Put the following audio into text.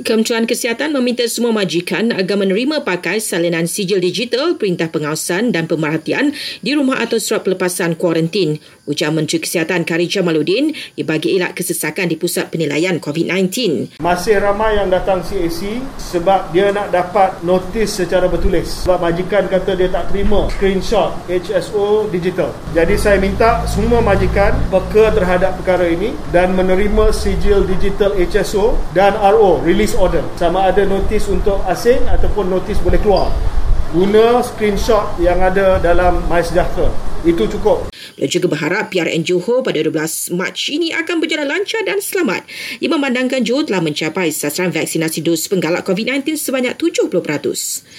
Kementerian Kesihatan meminta semua majikan agar menerima pakai salinan sijil digital perintah pengawasan dan pemerhatian di rumah atau surat pelepasan kuarantin. Ujar Menteri Kesihatan Kari Jamaluddin bagi elak kesesakan di pusat penilaian COVID-19. Masih ramai yang datang CAC sebab dia nak dapat notis secara bertulis. Sebab majikan kata dia tak terima screenshot HSO digital. Jadi saya minta semua majikan peka terhadap perkara ini dan menerima sijil digital HSO dan RO, release release order sama ada notis untuk asing ataupun notis boleh keluar guna screenshot yang ada dalam MySejahtera itu cukup Beliau juga berharap PRN Johor pada 12 Mac ini akan berjalan lancar dan selamat. Ia memandangkan Johor telah mencapai sasaran vaksinasi dos penggalak COVID-19 sebanyak 70%.